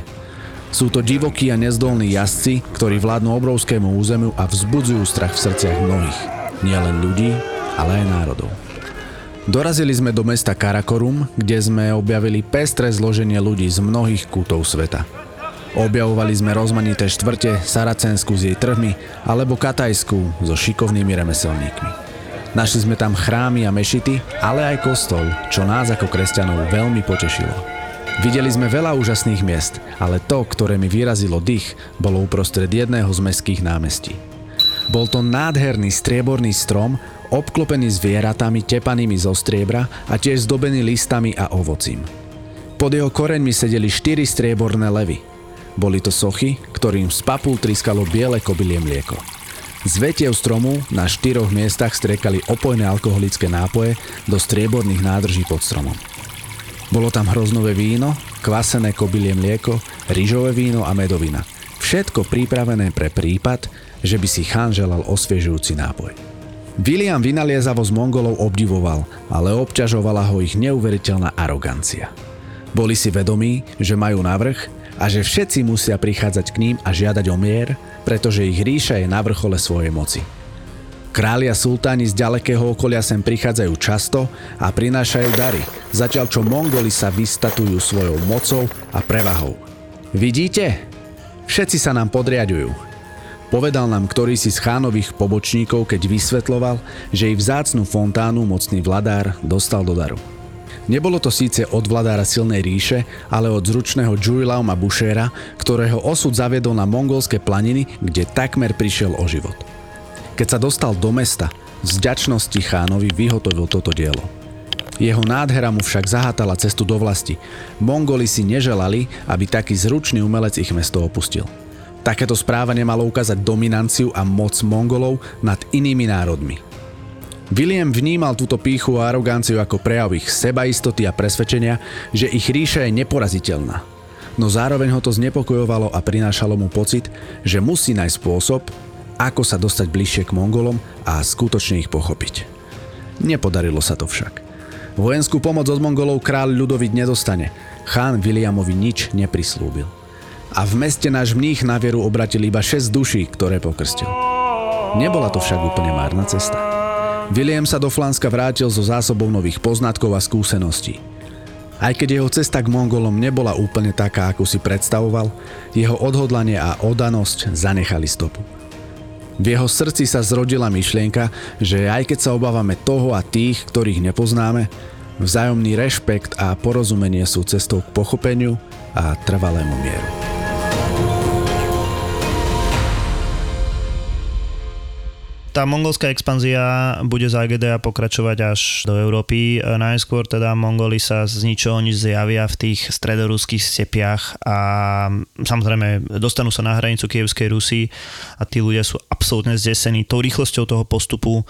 [SPEAKER 6] Sú to divokí a nezdolní jazdci, ktorí vládnu obrovskému územiu a vzbudzujú strach v srdciach mnohých. Nielen ľudí, ale aj národov. Dorazili sme do mesta Karakorum, kde sme objavili pestré zloženie ľudí z mnohých kútov sveta. Objavovali sme rozmanité štvrte, Saracensku s jej trhmi alebo Katajskú so šikovnými remeselníkmi. Našli sme tam chrámy a mešity, ale aj kostol, čo nás ako kresťanov veľmi potešilo. Videli sme veľa úžasných miest, ale to, ktoré mi vyrazilo dých, bolo uprostred jedného z mestských námestí. Bol to nádherný strieborný strom, obklopený zvieratami tepanými zo striebra a tiež zdobený listami a ovocím. Pod jeho koreňmi sedeli štyri strieborné levy. Boli to sochy, ktorým z papul triskalo biele kobylie mlieko. Z vetiev stromu na štyroch miestach striekali opojné alkoholické nápoje do strieborných nádrží pod stromom. Bolo tam hroznové víno, kvasené kobylie mlieko, rýžové víno a medovina. Všetko pripravené pre prípad, že by si chán želal osviežujúci nápoj. William vynaliezavo z Mongolov obdivoval, ale obťažovala ho ich neuveriteľná arogancia. Boli si vedomí, že majú navrh a že všetci musia prichádzať k ním a žiadať o mier, pretože ich ríša je na vrchole svojej moci. Králi a sultáni z ďalekého okolia sem prichádzajú často a prinášajú dary, zatiaľ čo Mongoli sa vystatujú svojou mocou a prevahou. Vidíte? Všetci sa nám podriadujú. Povedal nám ktorý si z chánových pobočníkov, keď vysvetloval, že i vzácnu fontánu mocný vladár dostal do daru. Nebolo to síce od vladára silnej ríše, ale od zručného Jurilauma Bušera, ktorého osud zaviedol na mongolské planiny, kde takmer prišiel o život. Keď sa dostal do mesta, z vďačnosti chánovi vyhotovil toto dielo. Jeho nádhera mu však zahátala cestu do vlasti. Mongoli si neželali, aby taký zručný umelec ich mesto opustil. Takéto správanie malo ukázať dominanciu a moc Mongolov nad inými národmi. William vnímal túto píchu a aroganciu ako prejav ich sebaistoty a presvedčenia, že ich ríša je neporaziteľná. No zároveň ho to znepokojovalo a prinášalo mu pocit, že musí nájsť spôsob, ako sa dostať bližšie k Mongolom a skutočne ich pochopiť. Nepodarilo sa to však. Vojenskú pomoc od Mongolov kráľ Ľudovit nedostane. Chán Williamovi nič neprislúbil. A v meste náš mních na vieru obratil iba 6 duší, ktoré pokrstil. Nebola to však úplne márna cesta. William sa do Flanska vrátil so zásobou nových poznatkov a skúseností. Aj keď jeho cesta k Mongolom nebola úplne taká, ako si predstavoval, jeho odhodlanie a odanosť zanechali stopu. V jeho srdci sa zrodila myšlienka, že aj keď sa obávame toho a tých, ktorých nepoznáme, vzájomný rešpekt a porozumenie sú cestou k pochopeniu a trvalému mieru.
[SPEAKER 4] Tá mongolská expanzia bude za Egedea pokračovať až do Európy. Najskôr teda Mongoli sa z ničoho nič zjavia v tých stredoruských stepiach a samozrejme dostanú sa na hranicu Kievskej Rusy a tí ľudia sú absolútne zdesení tou rýchlosťou toho postupu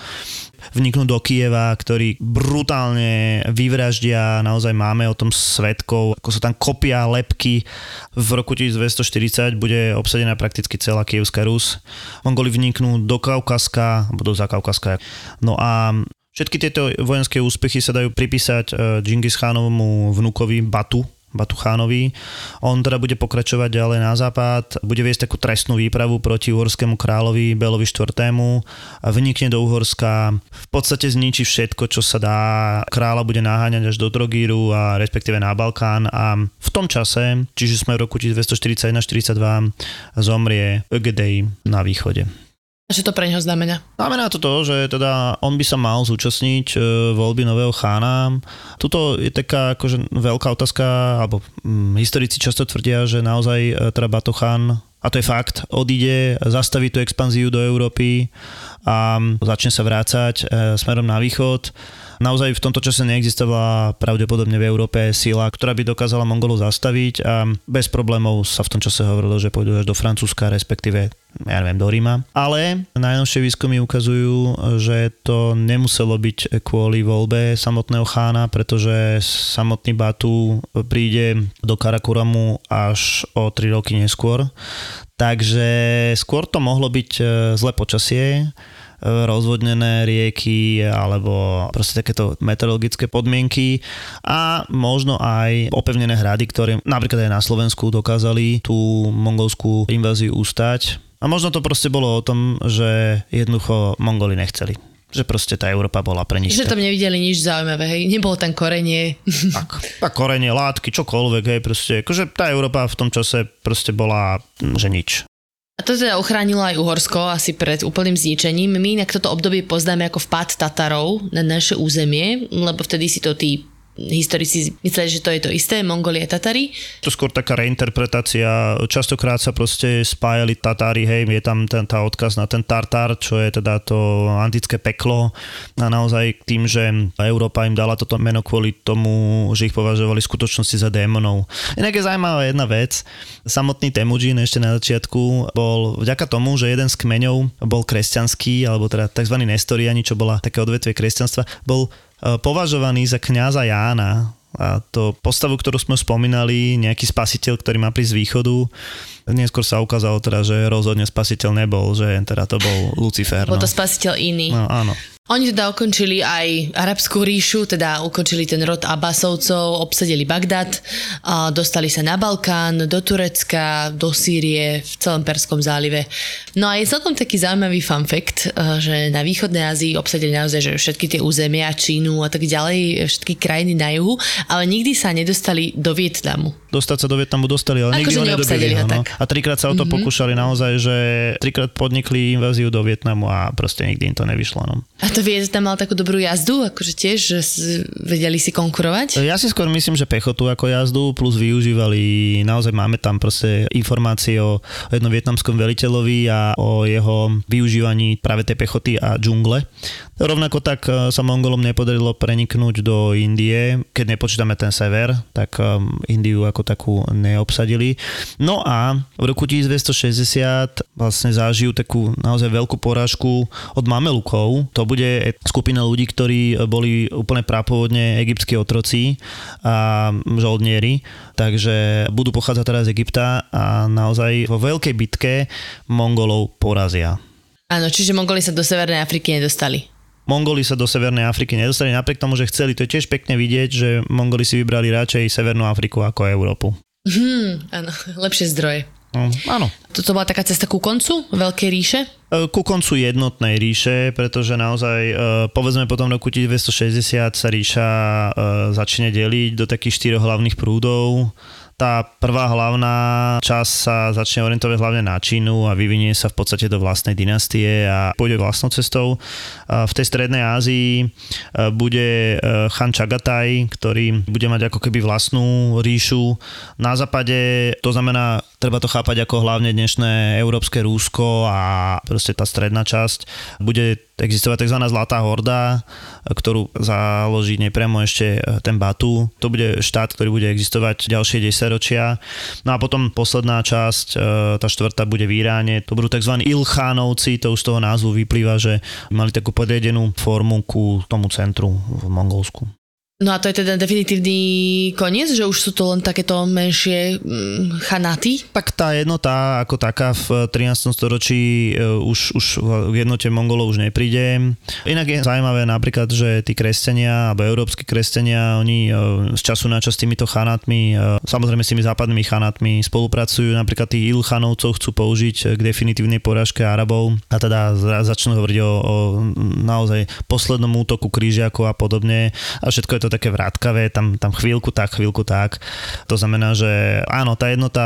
[SPEAKER 4] vniknú do Kieva, ktorí brutálne vyvraždia, naozaj máme o tom svetkov, ako sa tam kopia lepky. V roku 1240 bude obsadená prakticky celá Kievská Rus. Mongoli vniknú do Kaukaska, alebo do Zakaukaska. No a Všetky tieto vojenské úspechy sa dajú pripísať Džingis eh, Khanovmu vnúkovi Batu, Batuchánovi. On teda bude pokračovať ďalej na západ, bude viesť takú trestnú výpravu proti uhorskému kráľovi Belovi IV. Vnikne do Uhorska, v podstate zničí všetko, čo sa dá. Kráľa bude naháňať až do Drogíru a respektíve na Balkán a v tom čase, čiže sme v roku 1241-42, zomrie Ögedej na východe.
[SPEAKER 3] Čo to pre neho znamená?
[SPEAKER 4] Znamená to to, že teda on by sa mal zúčastniť e, voľby nového chána. Tuto je taká akože veľká otázka, alebo hm, historici často tvrdia, že naozaj e, teda Batochán a to je fakt, odíde, zastaví tú expanziu do Európy a začne sa vrácať e, smerom na východ Naozaj v tomto čase neexistovala pravdepodobne v Európe sila, ktorá by dokázala Mongolov zastaviť a bez problémov sa v tom čase hovorilo, že pôjdu až do Francúzska, respektíve ja neviem, do Ríma. Ale najnovšie výskumy ukazujú, že to nemuselo byť kvôli voľbe samotného chána, pretože samotný Batu príde do Karakuramu až o 3 roky neskôr. Takže skôr to mohlo byť e, zlé počasie, rozvodnené rieky alebo proste takéto meteorologické podmienky a možno aj opevnené hrady, ktoré napríklad aj na Slovensku dokázali tú mongolskú inváziu ustať. A možno to proste bolo o tom, že jednoducho Mongoli nechceli že proste tá Európa bola pre nich.
[SPEAKER 3] Že tam nevideli nič zaujímavé, hej, nebolo tam korenie. <laughs>
[SPEAKER 4] Tak, tak korenie, látky, čokoľvek, hej, proste, akože tá Európa v tom čase proste bola, že nič.
[SPEAKER 3] A to teda ochránilo aj Uhorsko asi pred úplným zničením. My inak toto obdobie poznáme ako vpád Tatarov na naše územie, lebo vtedy si to tí historici mysleli, že to je to isté, Mongolie a Tatary.
[SPEAKER 4] To skôr taká reinterpretácia. Častokrát sa proste spájali Tatári, hej, je tam ten, tá odkaz na ten Tartar, čo je teda to antické peklo a naozaj tým, že Európa im dala toto meno kvôli tomu, že ich považovali v skutočnosti za démonov. Inak je zaujímavá jedna vec. Samotný Temujin ešte na začiatku bol vďaka tomu, že jeden z kmeňov bol kresťanský, alebo teda tzv. Nestoriani, čo bola také odvetvie kresťanstva, bol považovaný za kňaza Jána, a to postavu, ktorú sme spomínali, nejaký spasiteľ, ktorý má prísť z východu, neskôr sa ukázalo teda, že rozhodne spasiteľ nebol, že teda to bol Lucifer.
[SPEAKER 3] Bol to no. spasiteľ iný.
[SPEAKER 4] No, áno.
[SPEAKER 3] Oni teda ukončili aj arabskú ríšu, teda ukončili ten rod Abbasovcov, obsadili Bagdad, a dostali sa na Balkán, do Turecka, do Sýrie, v celom Perskom zálive. No a je celkom taký zaujímavý fun fact, e, že na východnej Ázii obsadili naozaj že všetky tie územia, Čínu a tak ďalej, všetky krajiny na juhu, ale nikdy sa nedostali do Vietnamu.
[SPEAKER 4] Dostať sa do Vietnamu dostali, ale nikdy ho nedobili. No. A trikrát sa o to mm-hmm. pokúšali naozaj, že trikrát podnikli inváziu do Vietnamu a proste nikdy im to nevyšlo. No.
[SPEAKER 3] A to Vietnam mal takú dobrú jazdu, akože tiež, že vedeli si konkurovať?
[SPEAKER 4] Ja si skôr myslím, že pechotu ako jazdu, plus využívali, naozaj máme tam proste informácie o jednom vietnamskom veliteľovi a o jeho využívaní práve tej pechoty a džungle. Rovnako tak e, sa Mongolom nepodarilo preniknúť do Indie, keď nepočítame ten sever, tak e, Indiu ako takú neobsadili. No a v roku 1260 vlastne zažijú takú naozaj veľkú porážku od Mamelukov. To bude skupina ľudí, ktorí boli úplne prápovodne egyptskí otroci a žoldnieri, takže budú pochádzať teraz z Egypta a naozaj vo veľkej bitke Mongolov porazia.
[SPEAKER 3] Áno, čiže Mongoli sa do Severnej Afriky nedostali.
[SPEAKER 4] Mongoli sa do Severnej Afriky nedostali napriek tomu, že chceli. To je tiež pekne vidieť, že Mongoli si vybrali radšej Severnú Afriku ako Európu.
[SPEAKER 3] Hmm, áno, <laughs> lepšie zdroje.
[SPEAKER 4] No, áno.
[SPEAKER 3] Toto bola taká cesta ku koncu Veľkej ríše?
[SPEAKER 4] E, ku koncu jednotnej ríše, pretože naozaj e, povedzme potom roku 1960 sa ríša e, začne deliť do takých štyroch hlavných prúdov tá prvá hlavná časť sa začne orientovať hlavne na Čínu a vyvinie sa v podstate do vlastnej dynastie a pôjde vlastnou cestou. V tej strednej Ázii e, bude e, Chan Chagataj, ktorý bude mať ako keby vlastnú ríšu. Na západe to znamená, treba to chápať ako hlavne dnešné európske Rúsko a proste tá stredná časť bude existovať tzv. Zlatá horda, ktorú založí nepriamo ešte e, ten Batu. To bude štát, ktorý bude existovať ďalšie 10 ročia. No a potom posledná časť, e, tá štvrtá bude v Iráne. To budú tzv. Ilchánovci, to už z toho názvu vyplýva, že mali takú podriedenú formu ku tomu centru v Mongolsku.
[SPEAKER 3] No a to je teda definitívny koniec, že už sú to len takéto menšie mm, chanáty?
[SPEAKER 4] Tak tá jednota ako taká v 13. storočí e, už, už v jednote Mongolov už nepríde. Inak je zaujímavé napríklad, že tí kresťania, alebo európsky kresťania, oni e, z času na čas s týmito chanátmi, e, samozrejme s tými západnými chanátmi spolupracujú. Napríklad tí Ilchanovcov chcú použiť k definitívnej porážke Arabov a teda začnú hovoriť o, o naozaj poslednom útoku krížiakov a podobne. A všetko je to to také vrátkavé, tam, tam chvíľku tak, chvíľku tak. To znamená, že áno, tá jednota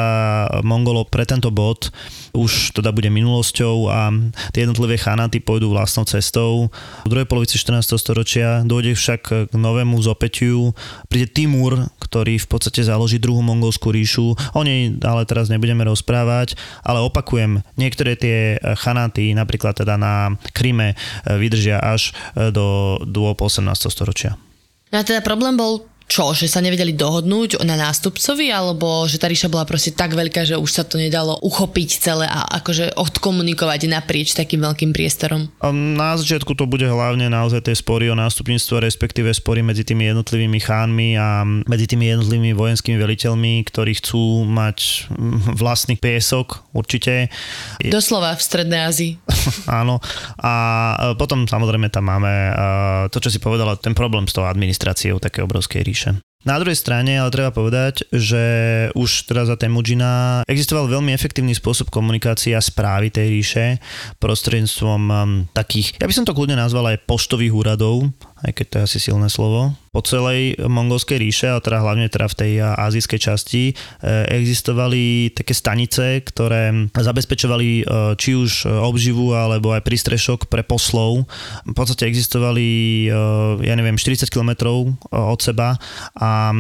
[SPEAKER 4] Mongolov pre tento bod už teda bude minulosťou a tie jednotlivé chanáty pôjdu vlastnou cestou. V druhej polovici 14. storočia dôjde však k novému zopetiu. Príde Timur, ktorý v podstate založí druhú mongolskú ríšu. O nej ale teraz nebudeme rozprávať, ale opakujem, niektoré tie chanáty, napríklad teda na Kryme, vydržia až do 18. storočia.
[SPEAKER 3] A teda problém bol čo, že sa nevedeli dohodnúť na nástupcovi, alebo že tá ríša bola proste tak veľká, že už sa to nedalo uchopiť celé a akože odkomunikovať naprieč takým veľkým priestorom?
[SPEAKER 4] Na začiatku to bude hlavne naozaj tie spory o nástupníctvo, respektíve spory medzi tými jednotlivými chánmi a medzi tými jednotlivými vojenskými veliteľmi, ktorí chcú mať vlastný piesok určite.
[SPEAKER 3] Doslova v Strednej Ázii. <laughs>
[SPEAKER 4] Áno. A potom samozrejme tam máme to, čo si povedala, ten problém s tou administráciou také obrovskej ríše. Na druhej strane ale treba povedať, že už teraz za Temujina existoval veľmi efektívny spôsob komunikácie a správy tej ríše prostredníctvom um, takých, ja by som to kľudne nazval aj poštových úradov, aj keď to je asi silné slovo, po celej mongolskej ríše, a teda hlavne teda v tej azijskej časti, e, existovali také stanice, ktoré zabezpečovali e, či už obživu alebo aj prístrešok pre poslov. V podstate existovali, e, ja neviem, 40 km od seba a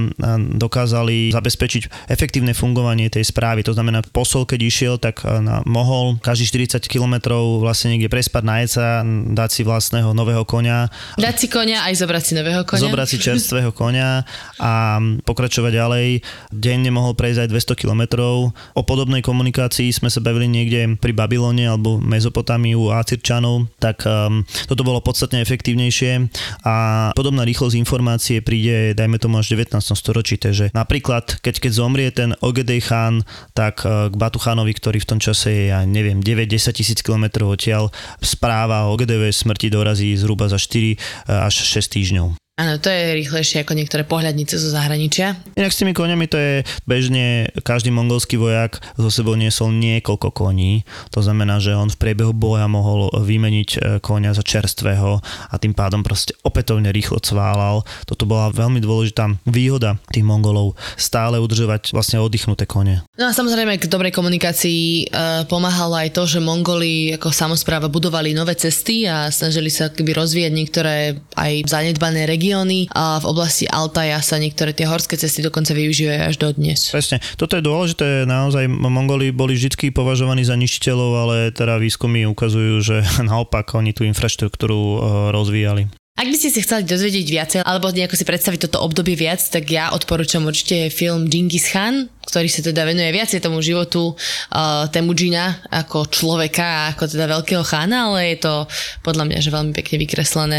[SPEAKER 4] dokázali zabezpečiť efektívne fungovanie tej správy. To znamená, posol, keď išiel, tak mohol každý 40 km vlastne niekde prespať, najeť sa, dať si vlastného nového konia.
[SPEAKER 3] Dať si konia konia, aj zobrať si nového konia.
[SPEAKER 4] Zobrať si čerstvého konia a pokračovať ďalej. Denne mohol prejsť aj 200 kilometrov. O podobnej komunikácii sme sa bavili niekde pri Babylone alebo Mezopotamiu a Acirčanov, tak um, toto bolo podstatne efektívnejšie a podobná rýchlosť informácie príde, dajme tomu až v 19. storočí, takže napríklad, keď, keď zomrie ten Ogedej Khan, tak uh, k Batuchanovi, ktorý v tom čase je, ja neviem, 9-10 tisíc kilometrov odtiaľ, správa o Ogedejovej smrti dorazí zhruba za 4 až 6 týždňov.
[SPEAKER 3] Áno, to je rýchlejšie ako niektoré pohľadnice zo zahraničia.
[SPEAKER 4] Inak s tými koniami to je bežne, každý mongolský vojak zo sebou niesol niekoľko koní. To znamená, že on v priebehu boja mohol vymeniť e, konia za čerstvého a tým pádom proste opätovne rýchlo cválal. Toto bola veľmi dôležitá výhoda tých mongolov, stále udržovať vlastne oddychnuté kone.
[SPEAKER 3] No a samozrejme k dobrej komunikácii e, pomáhalo aj to, že Mongoli ako samozpráva budovali nové cesty a snažili sa keby rozvíjať niektoré aj zanedbané regióny regióny a v oblasti Altaja sa niektoré tie horské cesty dokonca využívajú až do dnes.
[SPEAKER 4] Presne. Toto je dôležité. Naozaj Mongoli boli vždy považovaní za ničiteľov, ale teda výskumy ukazujú, že <laughs> naopak oni tú infraštruktúru eh, rozvíjali.
[SPEAKER 3] Ak by ste si chceli dozvedieť viacej alebo nejako si predstaviť toto obdobie viac, tak ja odporúčam určite film Genghis Khan, ktorý sa teda venuje viacej tomu životu uh, Temujina ako človeka, ako teda veľkého chána, ale je to podľa mňa že veľmi pekne vykreslené.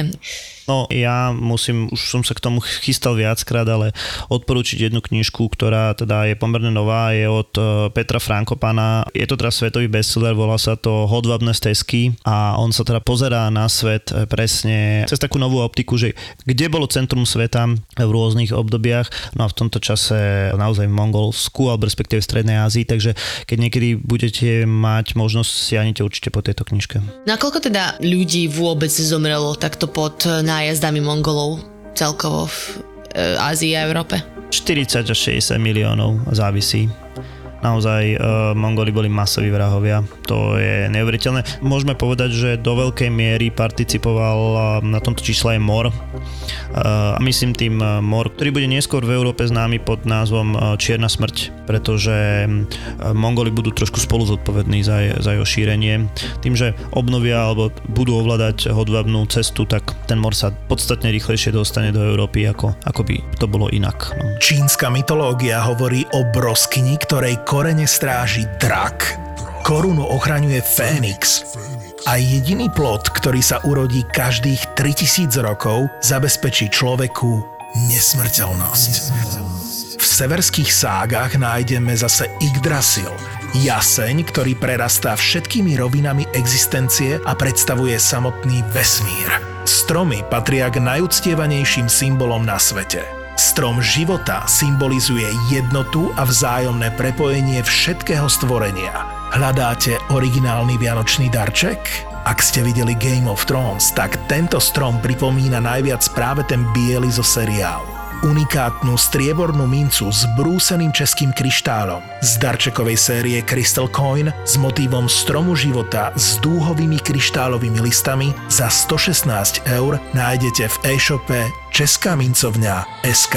[SPEAKER 4] No ja musím, už som sa k tomu chystal viackrát, ale odporúčiť jednu knižku, ktorá teda je pomerne nová, je od e, Petra Frankopana. Je to teraz svetový bestseller, volá sa to Hodvabné stezky a on sa teda pozerá na svet e, presne cez takú novú optiku, že kde bolo centrum sveta v rôznych obdobiach, no a v tomto čase naozaj v Mongolsku alebo respektíve v Strednej Ázii, takže keď niekedy budete mať možnosť, siahnite určite po tejto knižke.
[SPEAKER 3] Nakoľko teda ľudí vôbec zomrelo takto pod nájazdami Mongolov celkovo v e, Ázii a Európe?
[SPEAKER 4] 40 až 60 miliónov závisí. Naozaj uh, Mongoli boli masoví vrahovia, to je neuveriteľné. Môžeme povedať, že do veľkej miery participoval uh, na tomto čísle aj mor. Uh, a myslím tým uh, mor, ktorý bude neskôr v Európe známy pod názvom uh, Čierna smrť, pretože Mongoli budú trošku spolu zodpovední za, za jeho šírenie. Tým, že obnovia alebo budú ovládať hodvabnú cestu, tak ten mor sa podstatne rýchlejšie dostane do Európy, ako, ako by to bolo inak. No.
[SPEAKER 2] Čínska mytológia hovorí o broskyni, ktorej korene stráži drak, korunu ochraňuje Fénix a jediný plod, ktorý sa urodí každých 3000 rokov, zabezpečí človeku nesmrteľnosť. V severských ságach nájdeme zase Yggdrasil, jaseň, ktorý prerastá všetkými rovinami existencie a predstavuje samotný vesmír. Stromy patria k najúctievanejším symbolom na svete – Strom života symbolizuje jednotu a vzájomné prepojenie všetkého stvorenia. Hľadáte originálny vianočný darček? Ak ste videli Game of Thrones, tak tento strom pripomína najviac práve ten biely zo seriálu unikátnu striebornú mincu s brúseným českým kryštálom z darčekovej série Crystal Coin s motívom stromu života s dúhovými kryštálovými listami za 116 eur nájdete v e-shope Česká mincovňa SK.